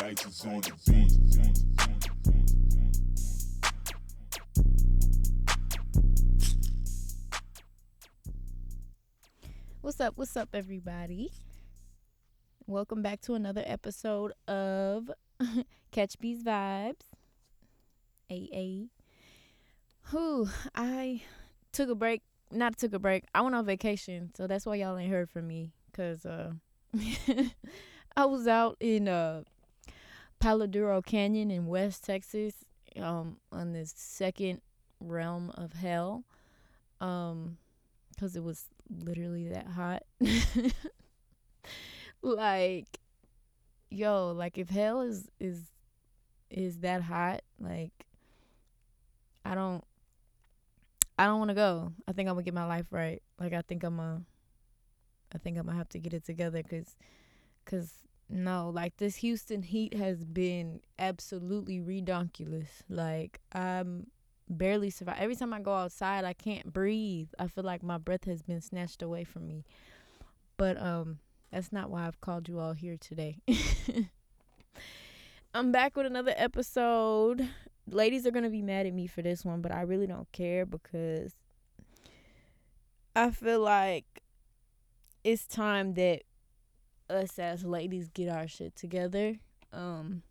On the beat. What's up? What's up, everybody? Welcome back to another episode of Catch Bees Vibes. AA. Who I took a break. Not took a break. I went on vacation, so that's why y'all ain't heard from me. Cause uh, I was out in uh Palo Duro Canyon in West Texas, um, on this second realm of hell. Um, cause it was literally that hot. like, yo, like if hell is is is that hot, like I don't I don't want to go. I think I'm gonna get my life right. Like I think I'm a I think I'm gonna have to get it together cuz cuz no, like this Houston heat has been absolutely redonkulous. Like I'm barely survive. Every time I go outside, I can't breathe. I feel like my breath has been snatched away from me. But um that's not why I've called you all here today. I'm back with another episode. Ladies are to be mad at me for this one, but I really don't care because I feel like it's time that us as ladies get our shit together. Um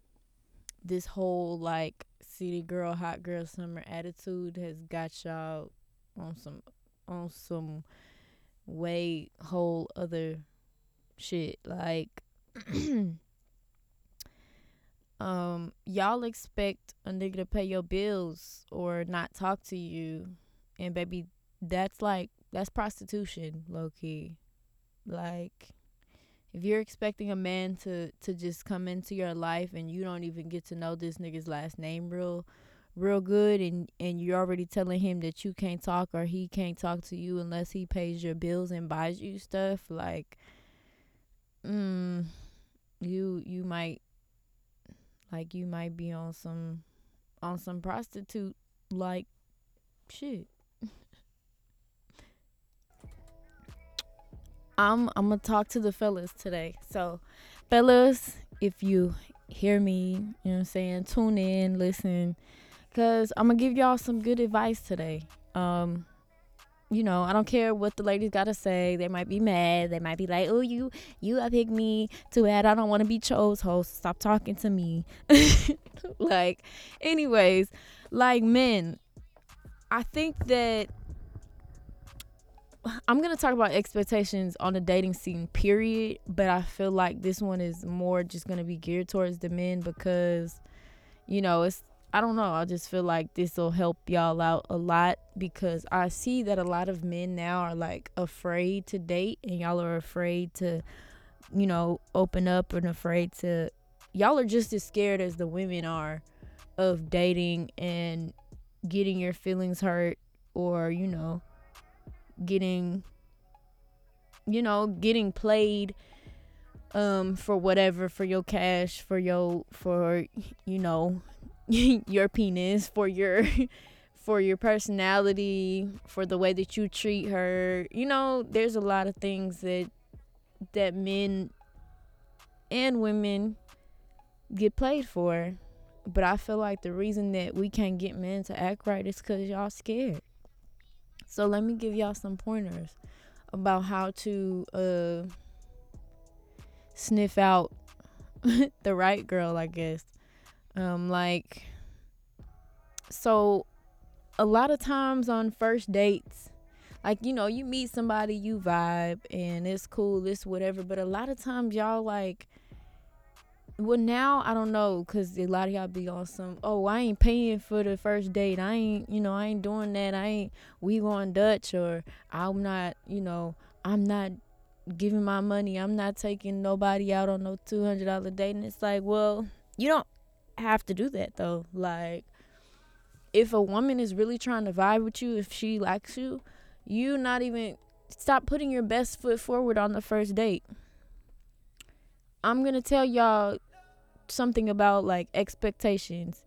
this whole like city girl, hot girl summer attitude has got y'all on some on some way whole other shit. Like um y'all expect a nigga to pay your bills or not talk to you and baby that's like that's prostitution low key. Like if you're expecting a man to to just come into your life and you don't even get to know this nigga's last name real real good and and you're already telling him that you can't talk or he can't talk to you unless he pays your bills and buys you stuff like mm you you might like you might be on some on some prostitute like shit I'm I'm gonna talk to the fellas today. So, fellas, if you hear me, you know what I'm saying, tune in, listen, cause I'm gonna give y'all some good advice today. Um, you know, I don't care what the ladies gotta say. They might be mad. They might be like, "Oh, you you I pick me too bad. I don't want to be chose host. Stop talking to me." like, anyways, like men, I think that I'm gonna talk about expectations on the dating scene, period. But I feel like this one is more just gonna be geared towards the men because, you know, it's I don't know. I just feel like this will help y'all out a lot because I see that a lot of men now are like afraid to date and y'all are afraid to, you know, open up and afraid to. Y'all are just as scared as the women are of dating and getting your feelings hurt or, you know, getting you know getting played um for whatever for your cash for your for you know your penis for your for your personality for the way that you treat her. You know there's a lot of things that that men and women get played for. But i feel like the reason that we can't get men to act right is because y'all scared so let me give y'all some pointers about how to uh sniff out the right girl, I guess. Um like so a lot of times on first dates, like you know, you meet somebody, you vibe and it's cool, it's whatever, but a lot of times y'all like well now I don't know cuz a lot of y'all be on some oh I ain't paying for the first date. I ain't you know, I ain't doing that. I ain't we going Dutch or I'm not, you know, I'm not giving my money. I'm not taking nobody out on no $200 date and it's like, well, you don't have to do that though. Like if a woman is really trying to vibe with you, if she likes you, you not even stop putting your best foot forward on the first date. I'm to tell y'all something about like expectations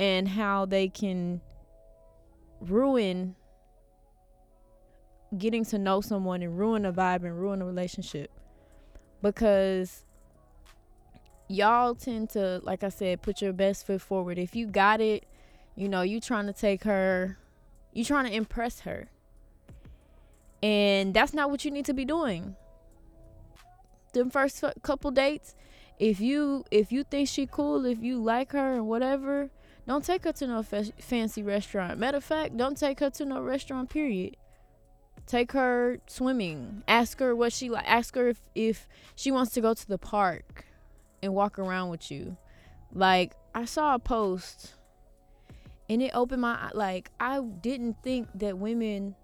and how they can ruin getting to know someone and ruin a vibe and ruin a relationship because y'all tend to like I said put your best foot forward. If you got it, you know, you trying to take her you trying to impress her. And that's not what you need to be doing. The first couple dates, if you if you think she cool, if you like her and whatever, don't take her to no fa- fancy restaurant. Matter of fact, don't take her to no restaurant. Period. Take her swimming. Ask her what she like. Ask her if if she wants to go to the park and walk around with you. Like I saw a post and it opened my like I didn't think that women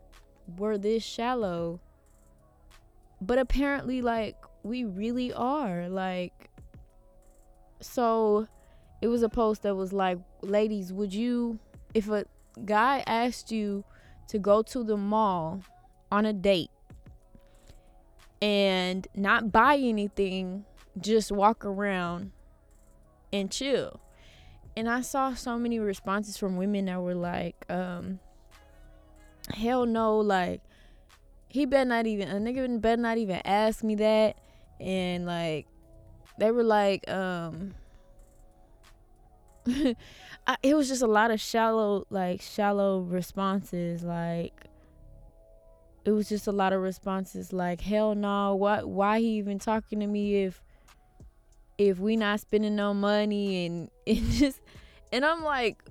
were this shallow. But apparently like we really are. Like so it was a post that was like, ladies, would you if a guy asked you to go to the mall on a date and not buy anything, just walk around and chill. And I saw so many responses from women that were like, um, hell no, like he better not even a nigga better not even ask me that. And like they were like, um I, it was just a lot of shallow like shallow responses like it was just a lot of responses like hell no what why he even talking to me if if we not spending no money and and just and I'm like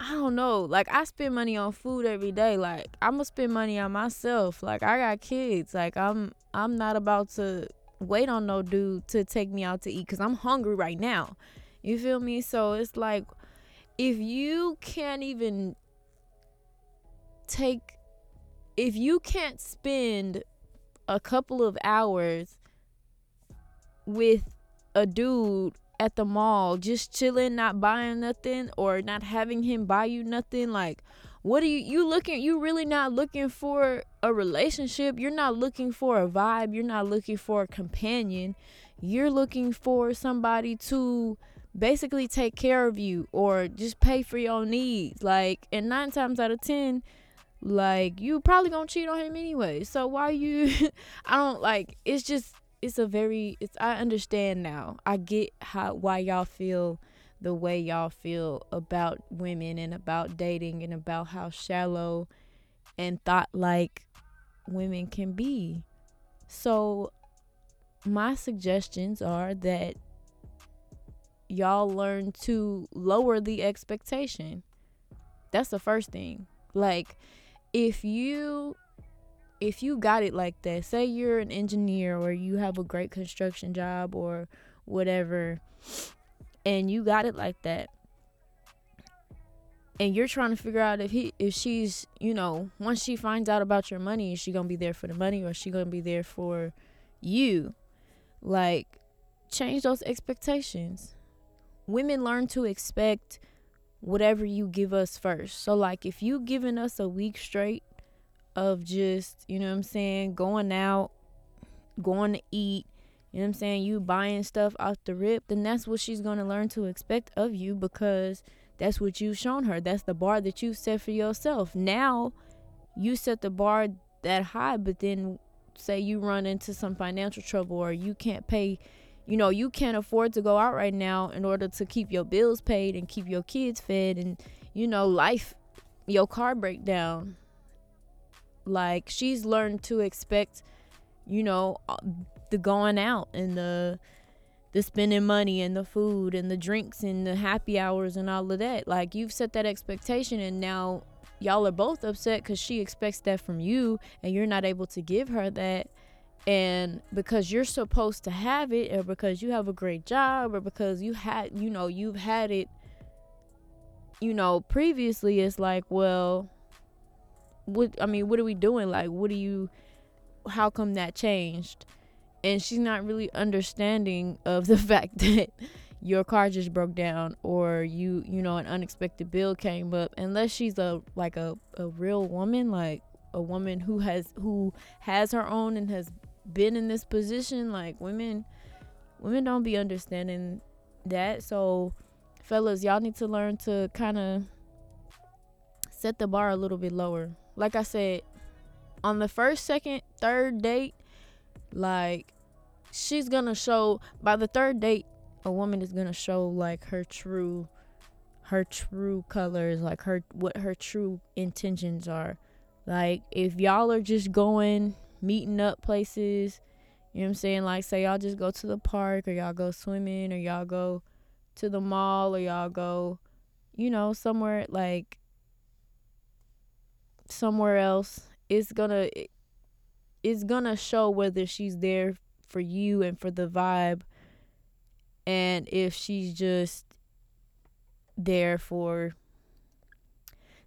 I don't know. Like I spend money on food every day. Like I'm gonna spend money on myself. Like I got kids. Like I'm I'm not about to wait on no dude to take me out to eat cuz I'm hungry right now. You feel me? So it's like if you can't even take if you can't spend a couple of hours with a dude at the mall just chilling not buying nothing or not having him buy you nothing like what are you you looking you really not looking for a relationship. You're not looking for a vibe. You're not looking for a companion. You're looking for somebody to basically take care of you or just pay for your needs. Like and nine times out of ten like you probably gonna cheat on him anyway. So why you i don't like it's just it's a very it's i understand now. I get how why y'all feel the way y'all feel about women and about dating and about how shallow and thought like women can be. So my suggestions are that y'all learn to lower the expectation. That's the first thing. Like if you if you got it like that, say you're an engineer or you have a great construction job or whatever, and you got it like that, and you're trying to figure out if he if she's you know once she finds out about your money is she gonna be there for the money or is she gonna be there for you? Like change those expectations. Women learn to expect whatever you give us first. So like if you giving us a week straight of just, you know what I'm saying, going out, going to eat, you know what I'm saying, you buying stuff off the rip, then that's what she's going to learn to expect of you because that's what you've shown her. That's the bar that you set for yourself. Now, you set the bar that high, but then say you run into some financial trouble or you can't pay, you know, you can't afford to go out right now in order to keep your bills paid and keep your kids fed and, you know, life, your car breakdown. like she's learned to expect, you know, uh, the going out and the the spending money and the food and the drinks and the happy hours and all of that. Like you've set that expectation and now y'all are both upset cuz she expects that from you and you're not able to give her that and because you're supposed to have it or because you have a great job or because you had you know you've had it you know previously it's like well what I mean, what are we doing? Like, what do you? How come that changed? And she's not really understanding of the fact that your car just broke down or you you know an unexpected bill came up. Unless she's a like a, a real woman like a woman who has who has her own and has been in this position like women women don't be understanding that. So fellas y'all need to learn to kind of set the bar a little bit lower. Like I said, on the first, second, third date, like she's gonna show by the third date a woman is gonna show like her true her true colors like her what her true intentions are. Like if y'all are just going meeting up places you know what i'm saying? Like say y'all just go to the park or y'all go swimming or y'all go to the mall or y'all go you know somewhere like somewhere else it's gonna it's gonna show whether she's there for you and for the vibe and if she's just there for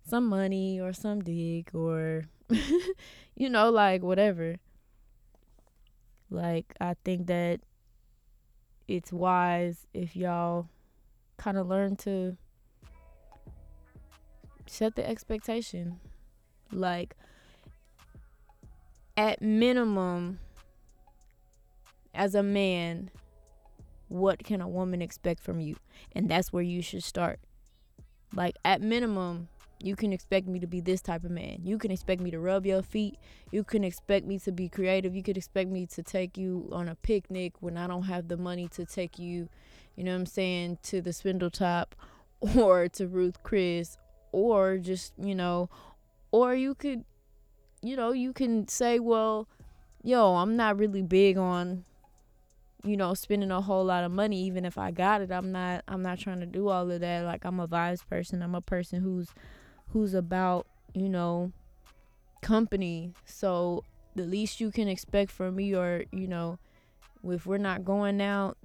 some money or some dig or you know like whatever. Like i think that it's wise if y'all kind of learn to set the expectation. Like at minimum as a man what can a woman expect from you? And that's where you should start. Like at minimum, you can expect me to be this type of man. You can expect me to rub your feet. You can expect me to be creative. You could expect me to take you on a picnic when I don't have the money to take you, you know what I'm saying, to the Spindletop or to Ruth Chris or just, you know, or you could, you know, you can say, well, yo, I'm not really big on you know spending a whole lot of money even if i got it. I'm not i'm not trying to do all of that. Like i'm a vibes person. I'm a person who's who's about you know company. So the least you can expect from me or you know if we're not going out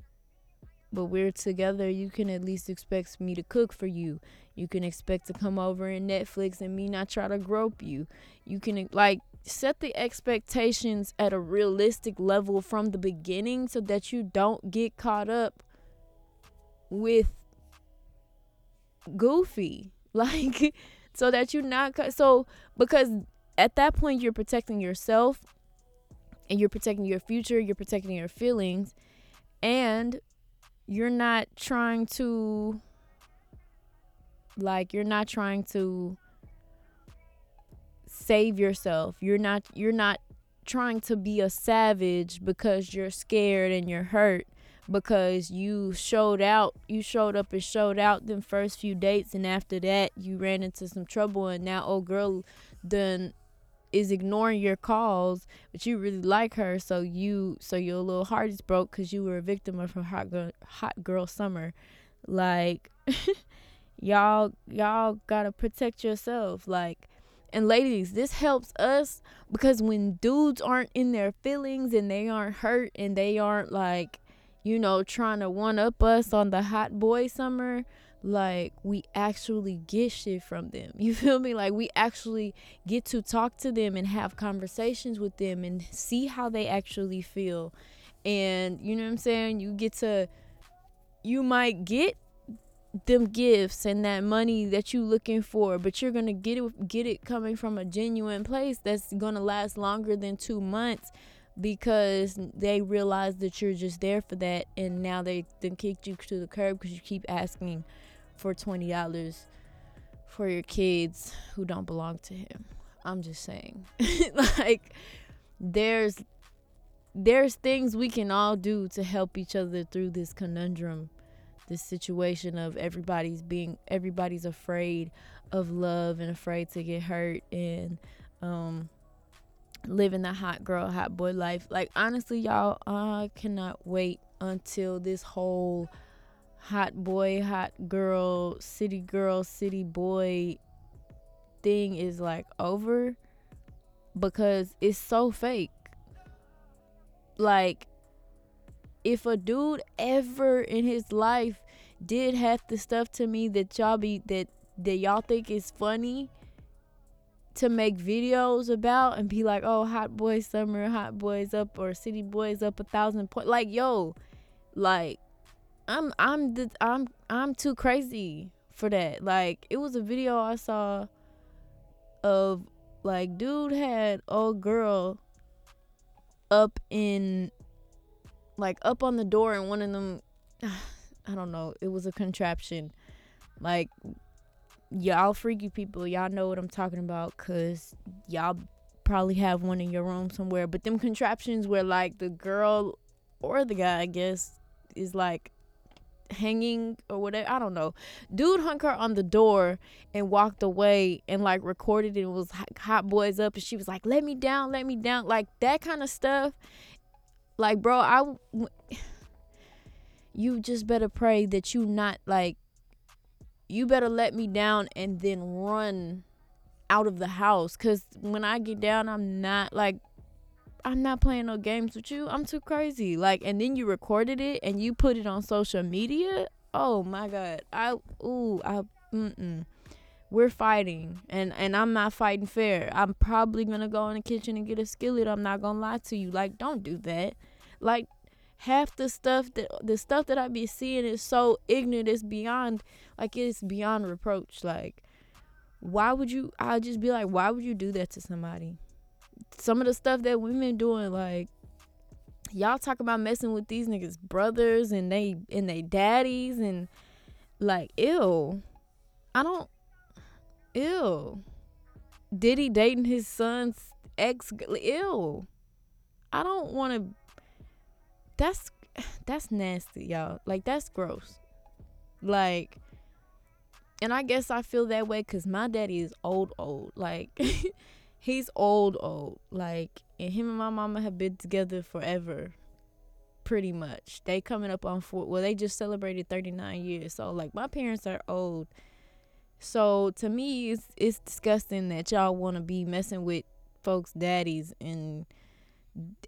but we're together you can at least expect me to cook for you you can expect to come over in netflix and me not try to grope you. You can like set the expectations at a realistic level from the beginning so that you don't get caught up with goofy like so that you're not so because at that point you're protecting yourself and you're protecting your future you're protecting your feelings and you're not trying to like you're not trying to save yourself. You're not you're not trying to be a savage because you're scared and you're hurt because you showed out you showed up and showed out them first few dates and after that you ran into some trouble and now old girl done is ignoring your calls but you really like her so you so your little heart is broke because you were a victim of her hot girl hot girl summer like y'all y'all gotta protect yourself like and ladies, this helps us because when dudes aren't in their feelings and they aren't hurt and they aren't like, you know, trying to one up us on the hot boy summer, like we actually get shit from them. You feel me? Like we actually get to talk to them and have conversations with them and see how they actually feel. And you know what I'm saying? You get to you might get them gifts and that money that you looking for but you're gonna get it get it coming from a genuine place that's gonna last longer than two months because they realize that you're just there for that and now they then kicked you to the curb because you keep asking for twenty dollars for your kids who don't belong to him. I'm just saying. Like there's there's things we can all do to help each other through this conundrum this situation of everybody's being everybody's afraid of love and afraid to get hurt and um living the hot girl hot boy life. Like honestly y'all i cannot wait until this whole hot boy hot girl city girl city boy thing is like over because it's so fake. Like if a dude ever in his life did half the stuff to me that y'all be that that y'all think is funny to make videos about and be like, oh, hot boy summer, hot boys up, or city boys up a thousand point. Like, yo, like, I'm I'm the I'm I'm too crazy for that. Like, it was a video I saw of like dude had old girl up in like up on the door and one of them I don't know. It was a contraption. Like y'all freaky people, y'all know what I'm talking about cuz y'all probably have one in your room somewhere, but them contraptions where like the girl or the guy, I guess, is like hanging or whatever. I don't know. Dude hung her on the door and walked away and like recorded it. It was hot boys up and she was like, "Let me down, let me down," like that kind of stuff. Like, bro, I you just better pray that you not like you better let me down and then run out of the house cuz when I get down I'm not like I'm not playing no games with you. I'm too crazy. Like, and then you recorded it and you put it on social media. Oh my god. I ooh I mm mm. We're fighting, and and I'm not fighting fair. I'm probably gonna go in the kitchen and get a skillet. I'm not gonna lie to you. Like, don't do that. Like, half the stuff that the stuff that I be seeing is so ignorant. It's beyond like it's beyond reproach. Like, why would you? I'll just be like, why would you do that to somebody? some of the stuff that women doing, like y'all talk about messing with these niggas brothers and they and they daddies and like ew. I don't ew. Diddy dating his son's ex ew. I don't want to that's that's nasty, y'all. Like that's gross. Like and I guess I feel that way cuz my daddy is old old. Like he's old old like and him and my mama have been together forever pretty much they coming up on four well they just celebrated 39 years so like my parents are old so to me it's it's disgusting that y'all want to be messing with folks daddies and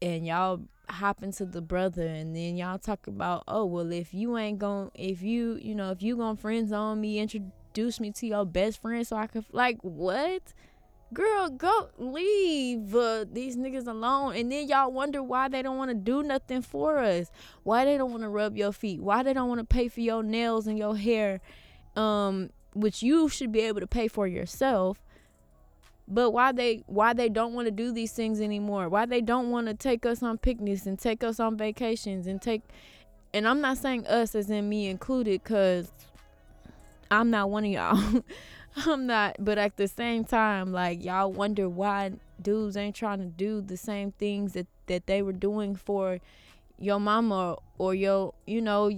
and y'all hop into the brother and then y'all talk about oh well if you ain't going if you you know if you gonna friends on me introduce me to your best friend so i could like what? Girl go leave uh, these niggas alone. And then y'all wonder why they don't want to do nothing for us. Why they don't want to rub your feet. Why they don't want to pay for your nails and your hair um which you should be able to pay for yourself but why they why they don't want to do these things anymore why they don't want to take us on picnics and take us on vacations and take and i'm not saying us as in me included because i'm not one of y'all I'm not, but at the same time, like y'all wonder why dudes ain't trying to do the same things that that they were doing for your mama or your, you know,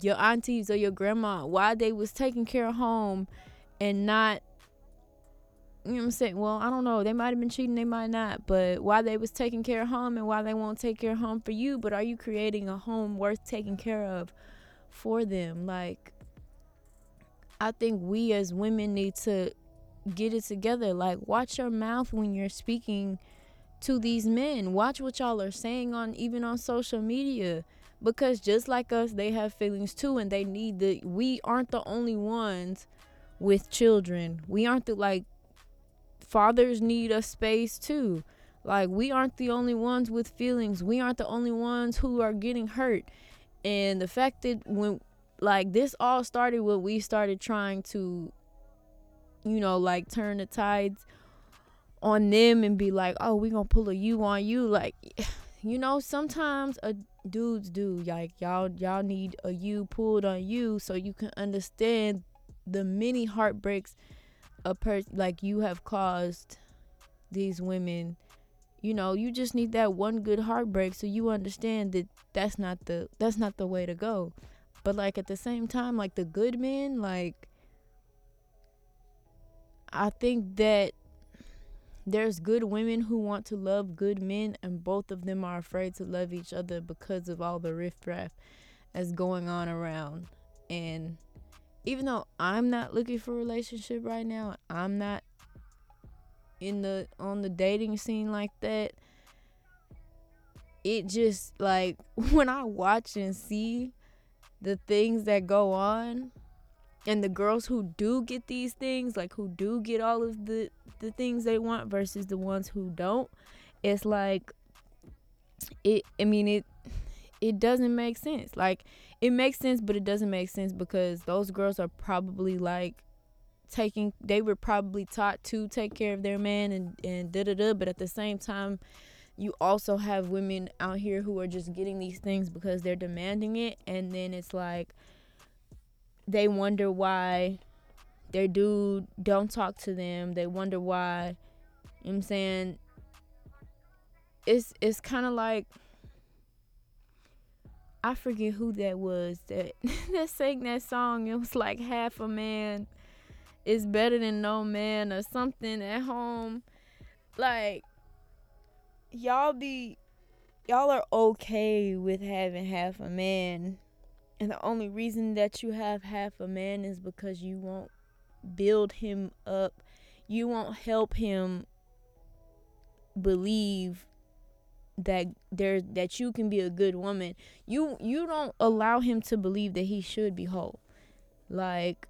your aunties or your grandma. Why they was taking care of home and not you know what I'm saying? Well, I don't know. They might have been cheating, they might not. But why they was taking care of home and why they won't take care of home for you, but are you creating a home worth taking care of for them? Like I think we as women need to get it together. Like, watch your mouth when you're speaking to these men. Watch what y'all are saying on even on social media. Because just like us, they have feelings too, and they need the. We aren't the only ones with children. We aren't the like. Fathers need a space too. Like we aren't the only ones with feelings. We aren't the only ones who are getting hurt. And the fact that when like this all started when we started trying to you know like turn the tides on them and be like oh we gonna pull a U on you like you know sometimes a dudes do like y'all y'all need a U pulled on you so you can understand the many heartbreaks a person like you have caused these women you know you just need that one good heartbreak so you understand that that's not the that's not the way to go but like at the same time, like the good men, like I think that there's good women who want to love good men and both of them are afraid to love each other because of all the riffraff that's going on around. And even though I'm not looking for a relationship right now, I'm not in the on the dating scene like that. It just like when I watch and see the things that go on and the girls who do get these things like who do get all of the the things they want versus the ones who don't it's like it i mean it it doesn't make sense like it makes sense but it doesn't make sense because those girls are probably like taking they were probably taught to take care of their man and and da da da but at the same time you also have women out here who are just getting these things because they're demanding it and then it's like they wonder why their dude don't talk to them. They wonder why you know what i'm saying? It's it's kind of like I forget who that was that that sang that song. It was like half a man is better than no man or something at home. Like y'all be y'all are okay with having half a man. And the only reason that you have half a man is because you won't build him up. You won't help him believe that there that you can be a good woman you you don't allow him to believe that he should be whole. Like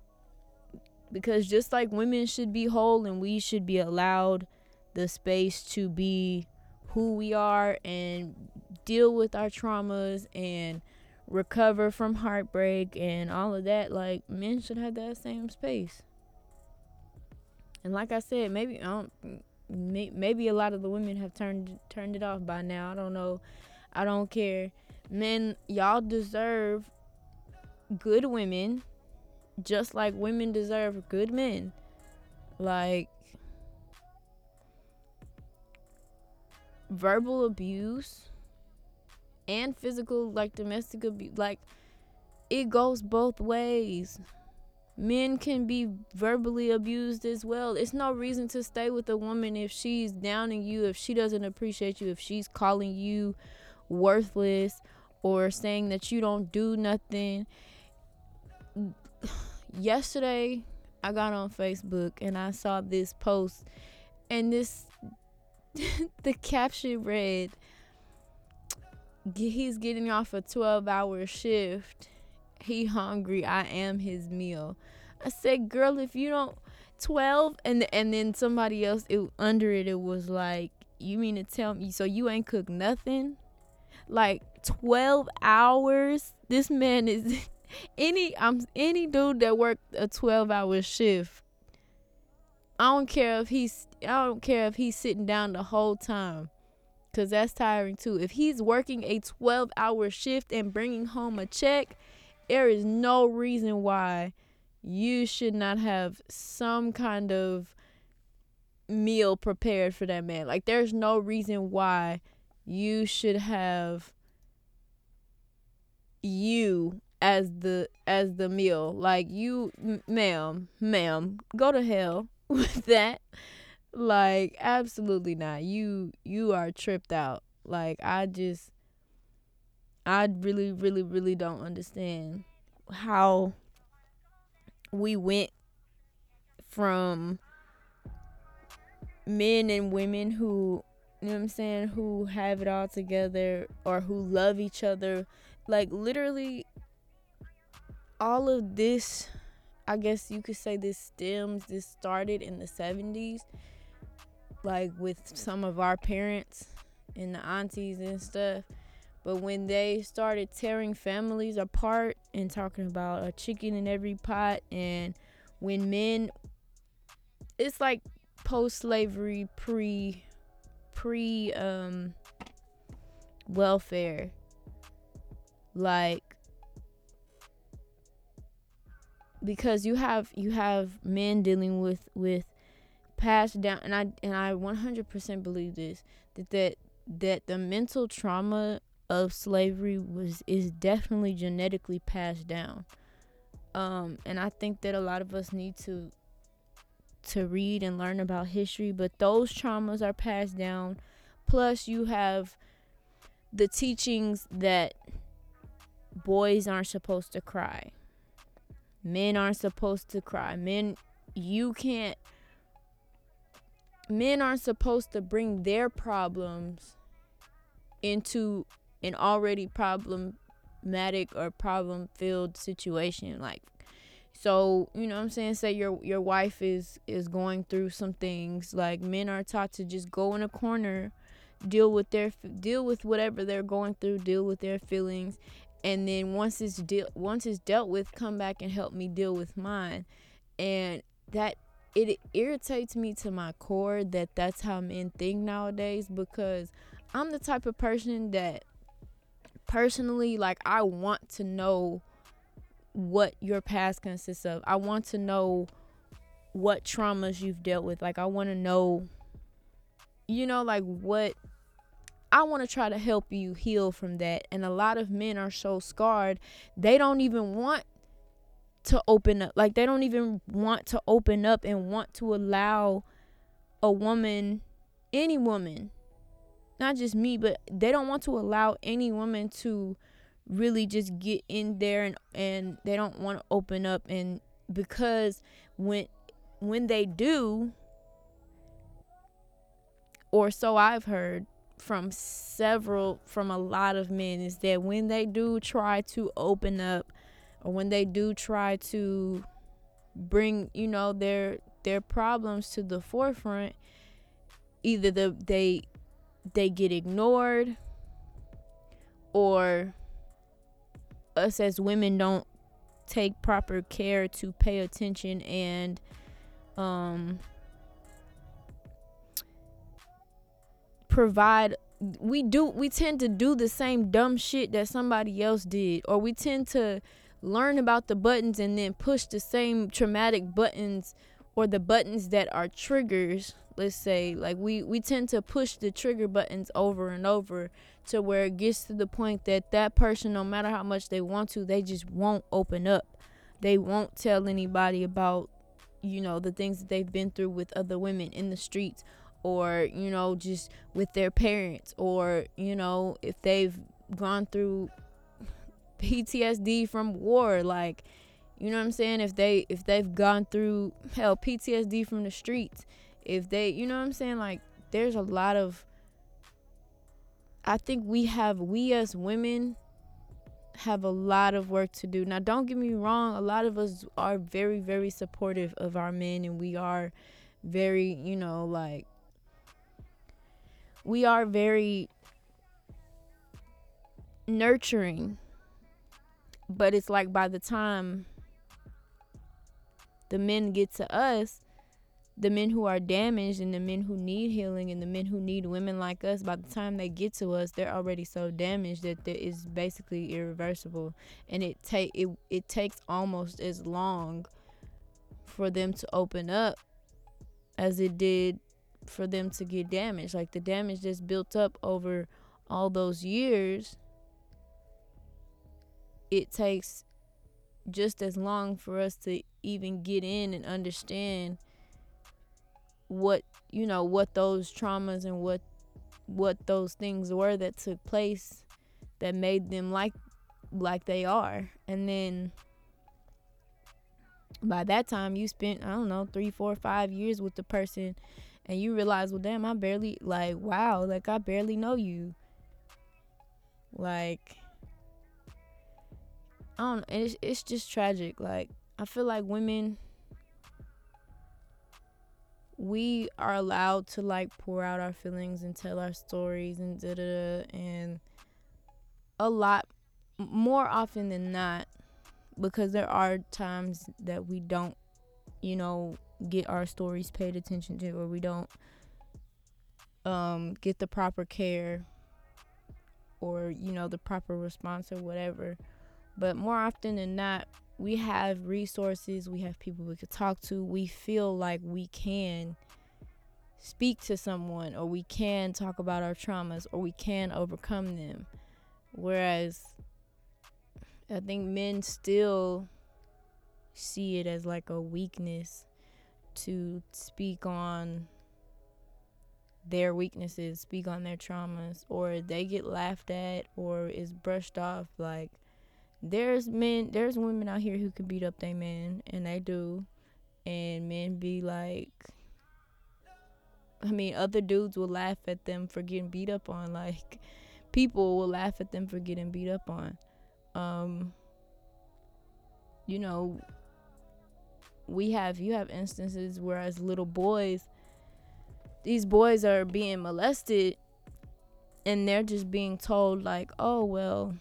because just like women should be whole and we should be allowed the space to be who we are and deal with our traumas and recover from heartbreak and all of that like men should have that same space. And like i said maybe i don't maybe a lot of the women have turned turned it off by now. I don't know. I don't care. Men, y'all deserve good women just like women deserve good men. Like verbal abuse and physical like domestic abuse like it goes both ways men can be verbally abused as well. It's no reason to stay with a woman if she's downing you, if she doesn't appreciate you, if she's calling you worthless or saying that you don't do nothing. Yesterday, I got on Facebook and I saw this post, and this the caption read, He's getting off a 12 hour shift he hungry. I am his meal. I said, girl, if you don't 12 and and then somebody else it under it it was like you mean to tell me so you ain't cook nothing like 12 hours this man is any i'm any dude that worked a 12 hour shift i don't care if he's i don't care if he's sitting down the whole time because that's tiring too if he's working a 12 hour shift and bringing home a check there is no reason why you should not have some kind of meal prepared for that man. Like there's no reason why you should have you as the as the meal. Like you ma'am, ma'am, go to hell with that. Like absolutely not. You you are tripped out. Like I just I really, really, really don't understand how we went from men and women who you know what I'm saying, who have it all together or who love each other. Like literally all of this I guess you could say this stems this started in the 70s like with some of our parents and the aunties and stuff but when they started tearing families apart and talking about a chicken in every pot, and when men, it's like post slavery, pre, pre, um, welfare. Like, because you have you have men dealing with with passed down and I and I 100% believe this that that that the mental trauma of slavery was is definitely genetically passed down. Um, and I think that a lot of us need to to read and learn about history, but those traumas are passed down. Plus, you have the teachings that boys aren't supposed to cry. Men aren't supposed to cry. Men, you can't. Men aren't supposed to bring their problems into an already problematic or problem filled situation like so you know what i'm saying? Say your your wife is is going through some things like men are taught to just go in a corner deal with their deal with whatever they're going through deal with their feelings and then once it's deal once it's dealt with come back and help me deal with mine. And that it irritates me to my core that that's how men think nowadays because i'm the type of person that personally, like I want to know what your past consists of. I want to know what traumas you've dealt with. Like I want to know you know like what I want to try to help you heal from that. And a lot of men are so scarred, they don't even want to open up. Like, they don't even want to open up and want to allow a woman, any woman, not just me, but they don't want to allow any woman to really just get in there and, and they don't want to open up. And because when, when they do, or so I've heard, from several from a lot of men is that when they do try to open up or when they do try to bring you know their their problems to the forefront either the they they get ignored or us as women don't take proper care to pay attention and um provide we do we tend to do the same dumb shit that somebody else did or we tend to learn about the buttons and then push the same traumatic buttons or the buttons that are triggers let's say like we we tend to push the trigger buttons over and over to where it gets to the point that that person no matter how much they want to they just won't open up. They won't tell anybody about you know the things that they've been through with other women in the streets or you know just with their parents or you know if they've gone through PTSD from war like you know what I'm saying if they if they've gone through hell PTSD from the streets if they you know what I'm saying like there's a lot of I think we have we as women have a lot of work to do. Now don't get me wrong, a lot of us are very very supportive of our men and we are very, you know, like we are very nurturing. But it's like by the time the men get to us, the men who are damaged and the men who need healing and the men who need women like us by the time they get to us they're already so damaged that it is basically irreversible and it take it, it takes almost as long for them to open up as it did for them to get damaged. Like the damage that's built up over all those years, it takes just as long for us to even get in and understand what you know what those traumas and what what those things were that took place that made them like like they are and then by that time you spent i don't know three four five years with the person and you realize, well, damn, I barely like, wow, like I barely know you. Like, I don't. It's it's just tragic. Like I feel like women, we are allowed to like pour out our feelings and tell our stories and da da da, and a lot more often than not, because there are times that we don't, you know, get our stories paid attention to or we don't um, get the proper care or you know the proper response or whatever. But more often than not we have resources we have people we could talk to we feel like we can speak to someone or we can talk about our traumas or we can overcome them whereas i think men still see it as like a weakness to speak on their weaknesses, speak on their traumas, or they get laughed at or is brushed off. Like there's men, there's women out here who can beat up their men, and they do, and men be like. I mean, other dudes will laugh at them for getting beat up on. Like, people will laugh at them for getting beat up on. Um, you know, we have you have instances where as little boys these boys are being molested and they're just being told like oh well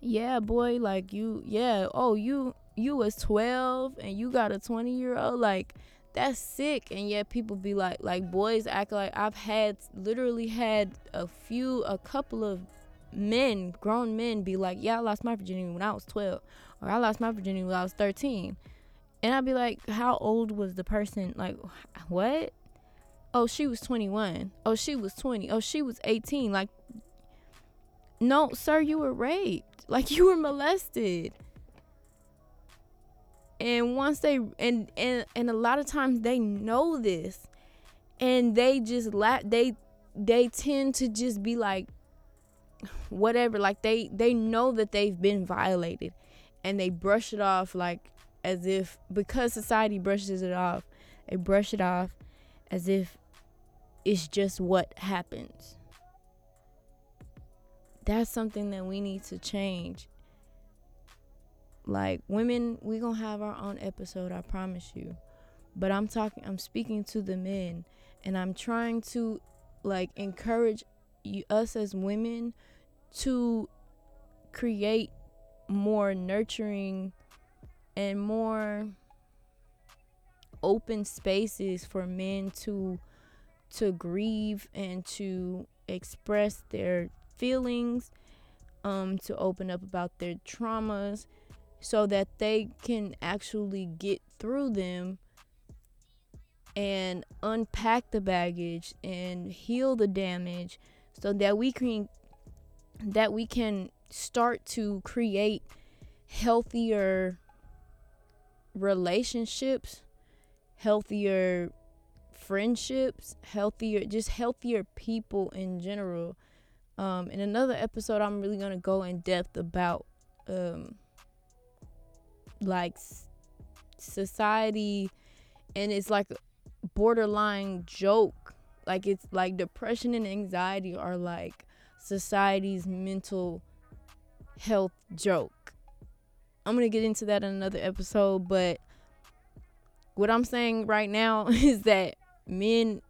yeah boy like you yeah oh you you was 12 and you got a 20 year old like that's sick and yet people be like like boys act like i've had literally had a few a couple of men grown men be like yeah i lost my virginity when i was 12 or i lost my virginity when i was 13 and I'd be like, how old was the person? Like, what? oh she was 21 oh she was 20 oh she was 18 like no sir you were raped. Like you were molested. And once they and and and a lot of times they know this. And they just la- they they tend to just be like whatever. Like they they know that they've been violated. And they brush it off like as if because society brushes it off they brush it off as if it's just what happens that's something that we need to change. Like women we gonna have our own episode i promise you. But i'm talking i'm speaking to the men and i'm trying to like encourage you, us as women to create more nurturing and more open spaces for men to to grieve and to express their feelings um to open up about their traumas so that they can actually get through them and unpack the baggage and heal the damage so that we can that we can start to create healthier relationships, healthier friendships, healthier just healthier people in general. Um, in another episode, I'm really gonna go in depth about um, like society, and it's like borderline joke. Like it's like depression and anxiety are like society's mental health joke. I'm going to get into that in another episode, but what I'm saying right now is that men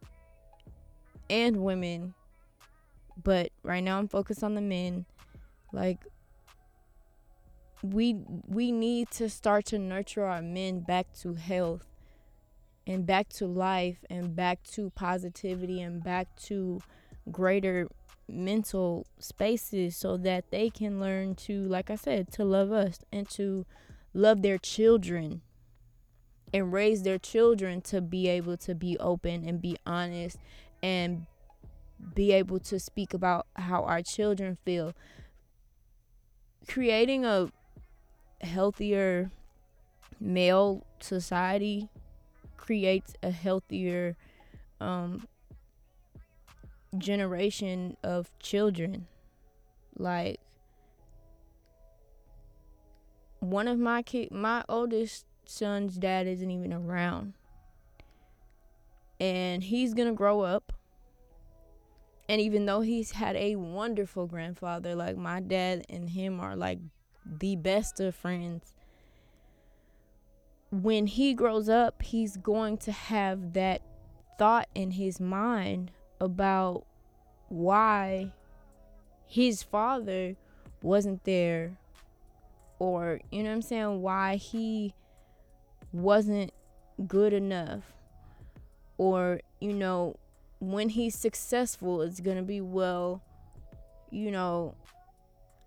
and women, but right now I'm focused on the men, like we we need to start to nurture our men back to health and back to life and back to positivity and back to greater mental spaces so that they can learn to, like I said, to love us and to love their children and raise their children to be able to be open and be honest and be able to speak about how our children feel. Creating a healthier male society creates a healthier um, generation of children. Like one of my kid, my oldest son's dad isn't even around, and he's gonna grow up. And even though he's had a wonderful grandfather, like my dad and him are like the best of friends. When he grows up, he's going to have that thought in his mind about why his father wasn't there or you know what I'm saying why he wasn't good enough or you know when he's successful it's going to be well you know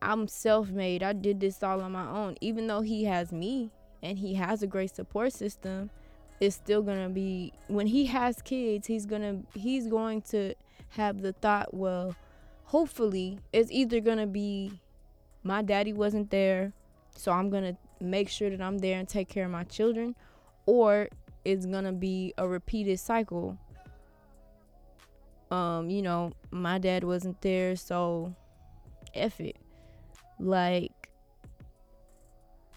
I'm self-made I did this all on my own even though he has me and he has a great support system it's still going to be when he has kids he's going to he's going to have the thought, well, hopefully it's either going to be my daddy wasn't there, so I'm going to make sure that I'm there and take care of my children, or it's going to be a repeated cycle. Um, you know, my dad wasn't there, so F it. Like,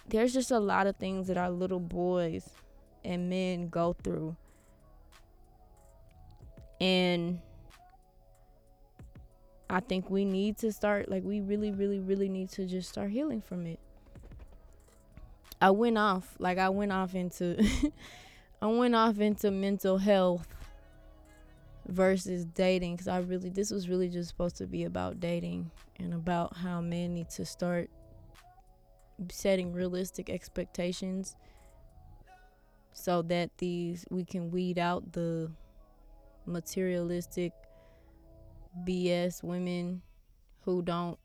there's just a lot of things that our little boys and men go through. And I think we need to start like we really really really need to just start healing from it. I went off like I went off into I went off into mental health versus dating cuz I really this was really just supposed to be about dating and about how men need to start setting realistic expectations so that these we can weed out the materialistic BS women who don't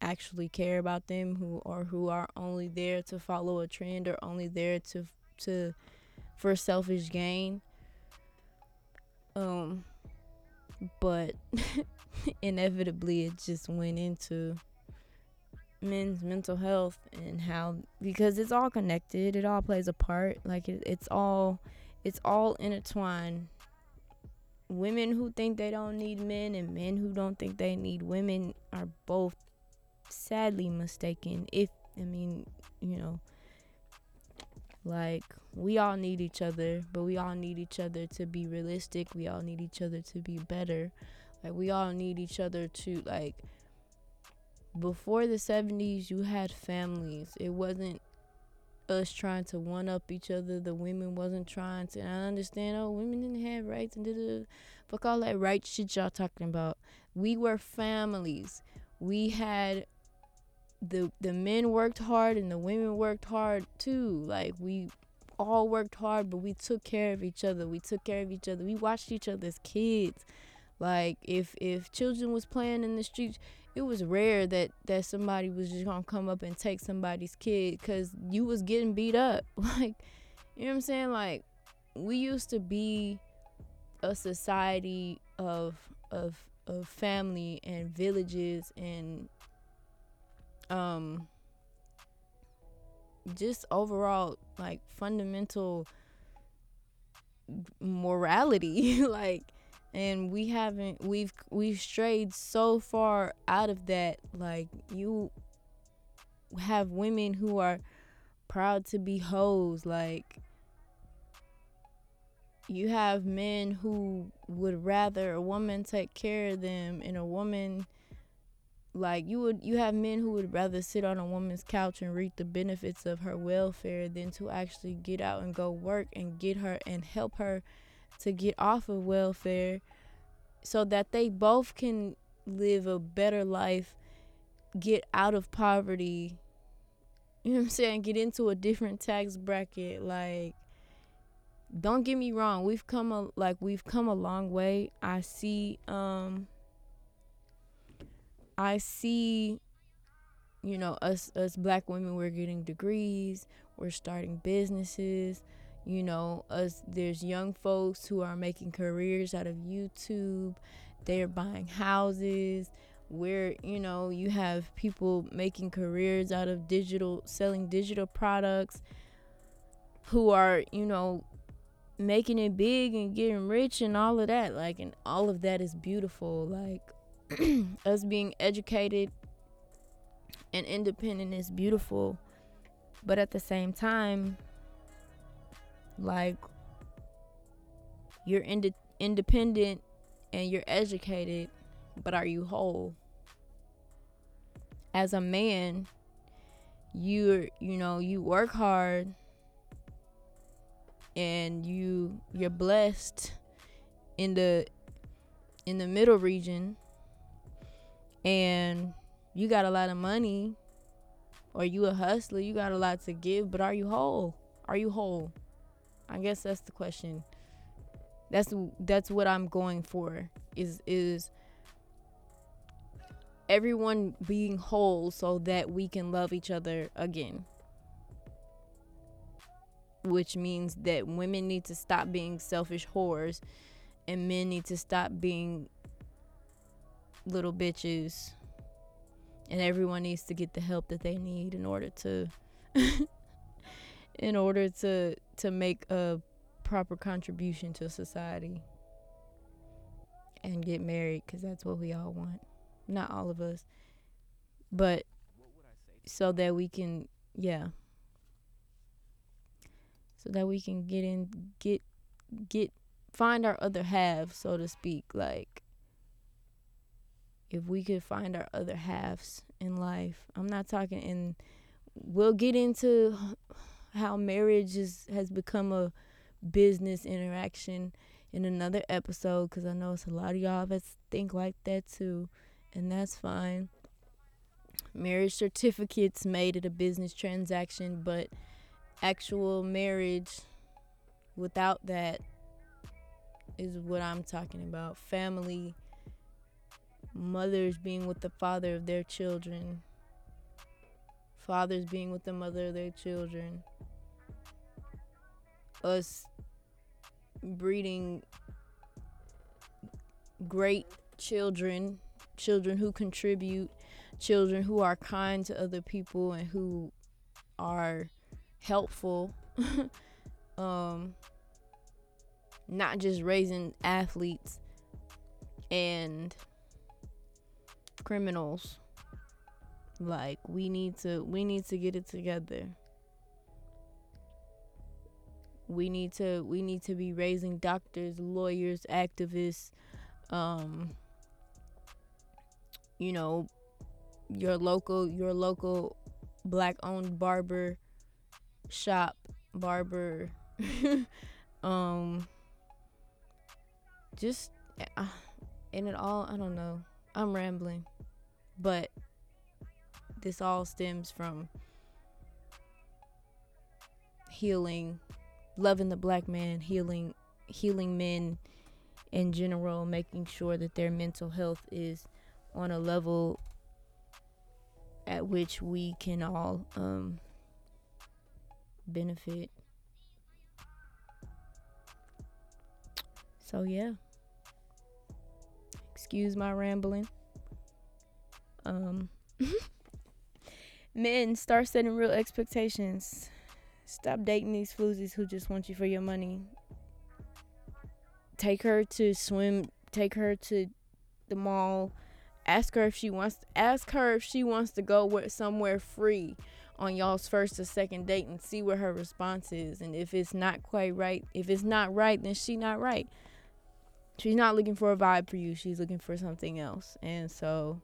actually care about them who or who are only there to follow a trend or only there to to for selfish gain Um, but inevitably, it just went into men's mental health and how because it's all connected. It all plays a part. Like it, it's all it's all intertwined. Women who think they don't need men and men who don't think they need women are both sadly mistaken. If I mean, you know, like we all need each other, but we all need each other to be realistic. We all need each other to be better. Like we all need each other to like before the 70s you had families. It wasn't us trying to one up each other. The women wasn't trying to. I understand. Oh, women didn't have rights and da Fuck all that right shit y'all talking about. We were families. We had the the men worked hard and the women worked hard too. Like we all worked hard, but we took care of each other. We took care of each other. We watched each other's kids. Like if if children was playing in the streets, it was rare that that somebody was just gonna come up and take somebody's kid because you was getting beat up. Like you know what I'm saying? Like we used to be a society of of of family and villages and um just overall like fundamental morality like and we haven't we've we've strayed so far out of that like you have women who are proud to be hoes like you have men who would rather a woman take care of them and a woman like you would you have men who would rather sit on a woman's couch and reap the benefits of her welfare than to actually get out and go work and get her and help her to get off of welfare so that they both can live a better life, get out of poverty. You know what I'm saying? Get into a different tax bracket like don't get me wrong, we've come a like we've come a long way. I see um I see you know us us black women we're getting degrees, we're starting businesses, you know us there's young folks who are making careers out of youtube they're buying houses where you know you have people making careers out of digital selling digital products who are you know making it big and getting rich and all of that like and all of that is beautiful like us being educated and independent is beautiful but at the same time like you're ind- independent and you're educated, but are you whole? As a man, you're you know, you work hard and you you're blessed in the in the middle region and you got a lot of money or you a hustler, you got a lot to give, but are you whole? Are you whole? I guess that's the question. That's that's what I'm going for. Is is everyone being whole so that we can love each other again. Which means that women need to stop being selfish whores and men need to stop being little bitches. And everyone needs to get the help that they need in order to in order to to make a proper contribution to society and get married because that's what we all want. Not all of us. But so that we can yeah. So that we can get in get get find our other half so to speak like if we could find our other halves in life i'm not talking in we'll get into how marriage is, has become a business interaction in another episode because I know it's a lot of y'all that think like that too, and that's fine. Marriage certificates made it a business transaction, but actual marriage without that is what I'm talking about. Family, mothers being with the father of their children, fathers being with the mother of their children us breeding great children, children who contribute, children who are kind to other people and who are helpful. um not just raising athletes and criminals. Like we need to we need to get it together. We need to we need to be raising doctors, lawyers, activists, um you know, your local your local black owned barber shop barber um just uh, in it all i don't know i'm rambling but this all stems from healing loving the black man healing healing men in general making sure that their mental health is on a level at which we can all um, benefit. So yeah. Excuse my rambling um men start setting real expectations. Stop dating these floozies who just want you for your money. Take her to swim take her to the mall. Ask her if she wants ask her if she wants to go with somewhere free on y'all's first or second date and see what her response is. And if it's not quite right if it's not right then she not right. She's not looking for a vibe for you. She's looking for something else. And so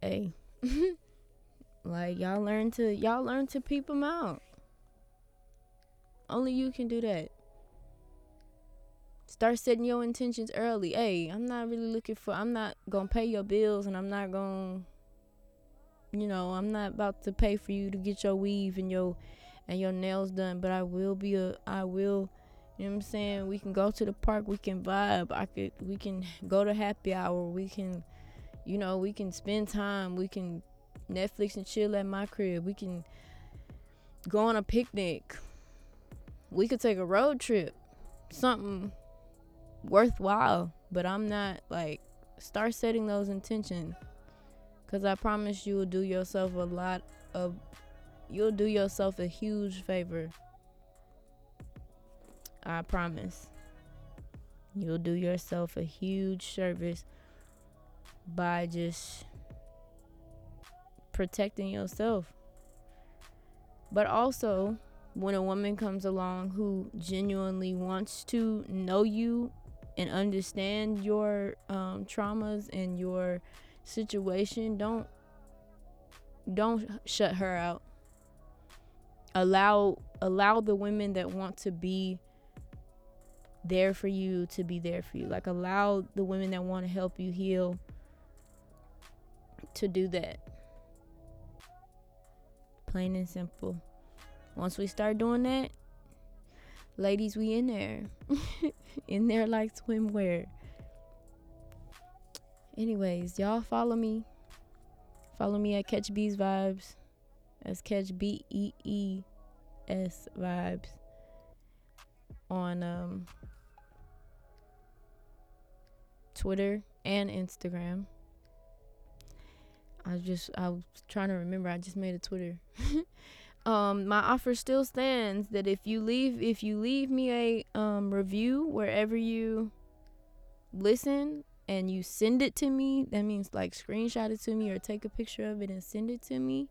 hey. Like y'all learn to y'all learn to peep them out. Only you can do that. Start setting your intentions early. Hey i'm not really looking for i'm not gonna pay your bills and i'm not gonna you know i'm not about to pay for you to get your weave and your and your nails done but i will be a i will you know what i'm saying? We can go to the park we can vibe. I could we can go to happy hour we can you know we can spend time we can netflix and chill at my crib we can go on a picnic. We could take a road trip something worthwhile but i'm not like start setting those intentions because i promise you will do yourself a lot of you'll do yourself a huge favor. I promise. You'll do yourself a huge service by just protecting yourself. But also when a woman comes along who genuinely wants to know you and understand your um, traumas and your situation don't don't shut her out. Allow allow the women that want to be there for you to be there for you. Like allow the women that want to help you heal to do that. Plain and simple. Once we start doing that ladies we in there. In there like swimwear. Anyways y'all follow me. Follow me at catch bees vibes. That's catch b-e-e-s vibes on um twitter and instagram i just i was trying to remember i just made a twitter. Um my offer still stands that if you leave if you leave me a um review wherever you listen and you send it to me that means like screenshot it to me or take a picture of it and send it to me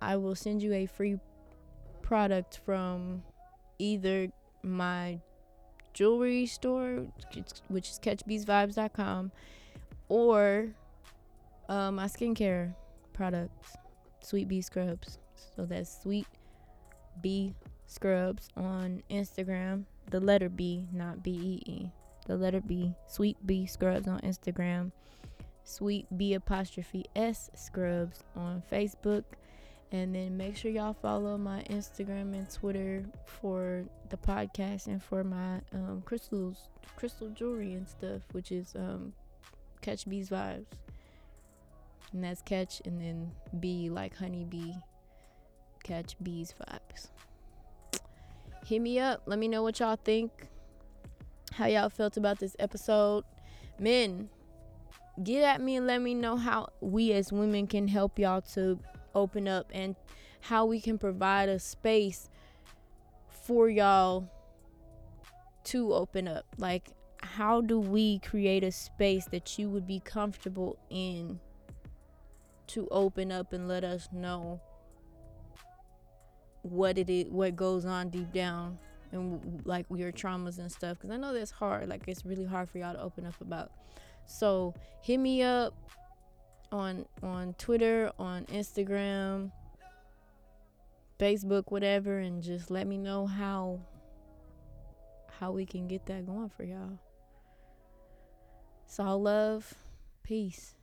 i will send you a free product from either my jewelry store which is catchbeesvibes.com or uh, my skincare products sweet bee scrubs so that's Sweet B Scrubs on Instagram. The letter B, not B E E. The letter B, Sweet B Scrubs on Instagram. Sweet B apostrophe S Scrubs on Facebook. And then make sure y'all follow my Instagram and Twitter for the podcast and for my um, crystals, crystal jewelry and stuff, which is um, Catch Bees Vibes. That's catch and then B like honeybee catch bees vibes. Hit me up. Let me know what y'all think. how y'all felt about this episode. Men, get at me and let me know how we as women can help y'all to open up and how we can provide a space for y'all to open up. Like, how do we create a space that you would be comfortable in to open up and let us know what it is, what goes on deep down, and like your traumas and stuff? Because I know that's hard. Like, it's really hard for y'all to open up about. So hit me up on on Twitter, on Instagram, Facebook, whatever, and just let me know how how we can get that going for y'all. It's all love. Peace.